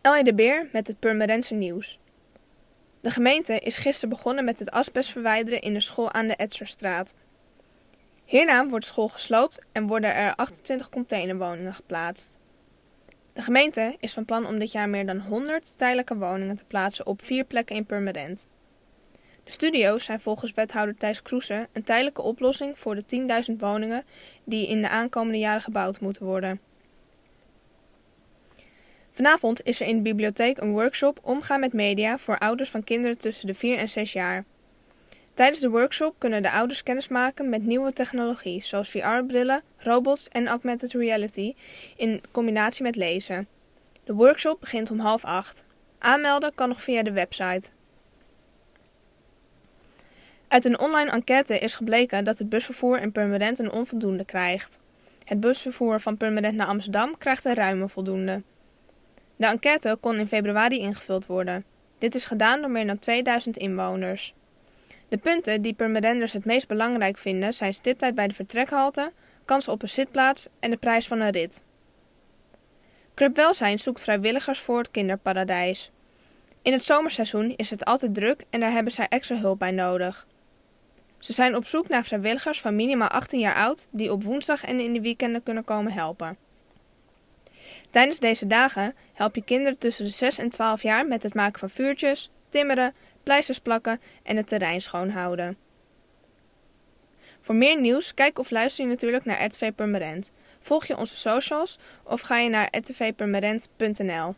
Elje de Beer met het Purmerendse nieuws. De gemeente is gisteren begonnen met het asbest verwijderen in de school aan de Etzerstraat. Hierna wordt school gesloopt en worden er 28 containerwoningen geplaatst. De gemeente is van plan om dit jaar meer dan 100 tijdelijke woningen te plaatsen op vier plekken in Purmerend. De studio's zijn volgens wethouder Thijs Kroesen een tijdelijke oplossing voor de 10.000 woningen die in de aankomende jaren gebouwd moeten worden. Vanavond is er in de bibliotheek een workshop Omgaan met media voor ouders van kinderen tussen de 4 en 6 jaar. Tijdens de workshop kunnen de ouders kennis maken met nieuwe technologie, zoals VR-brillen, robots en augmented reality, in combinatie met lezen. De workshop begint om half acht. Aanmelden kan nog via de website. Uit een online enquête is gebleken dat het busvervoer in Purmerend een onvoldoende krijgt. Het busvervoer van Purmerend naar Amsterdam krijgt een ruime voldoende. De enquête kon in februari ingevuld worden. Dit is gedaan door meer dan 2000 inwoners. De punten die Purmerenders het meest belangrijk vinden zijn stiptijd bij de vertrekhalte, kans op een zitplaats en de prijs van een rit. Club zoekt vrijwilligers voor het kinderparadijs. In het zomerseizoen is het altijd druk en daar hebben zij extra hulp bij nodig. Ze zijn op zoek naar vrijwilligers van minimaal 18 jaar oud die op woensdag en in de weekenden kunnen komen helpen. Tijdens deze dagen help je kinderen tussen de 6 en 12 jaar met het maken van vuurtjes, timmeren, pleisters plakken en het terrein schoonhouden. Voor meer nieuws kijk of luister je natuurlijk naar RTV Permanent. Volg je onze socials of ga je naar rtvpermanent.nl.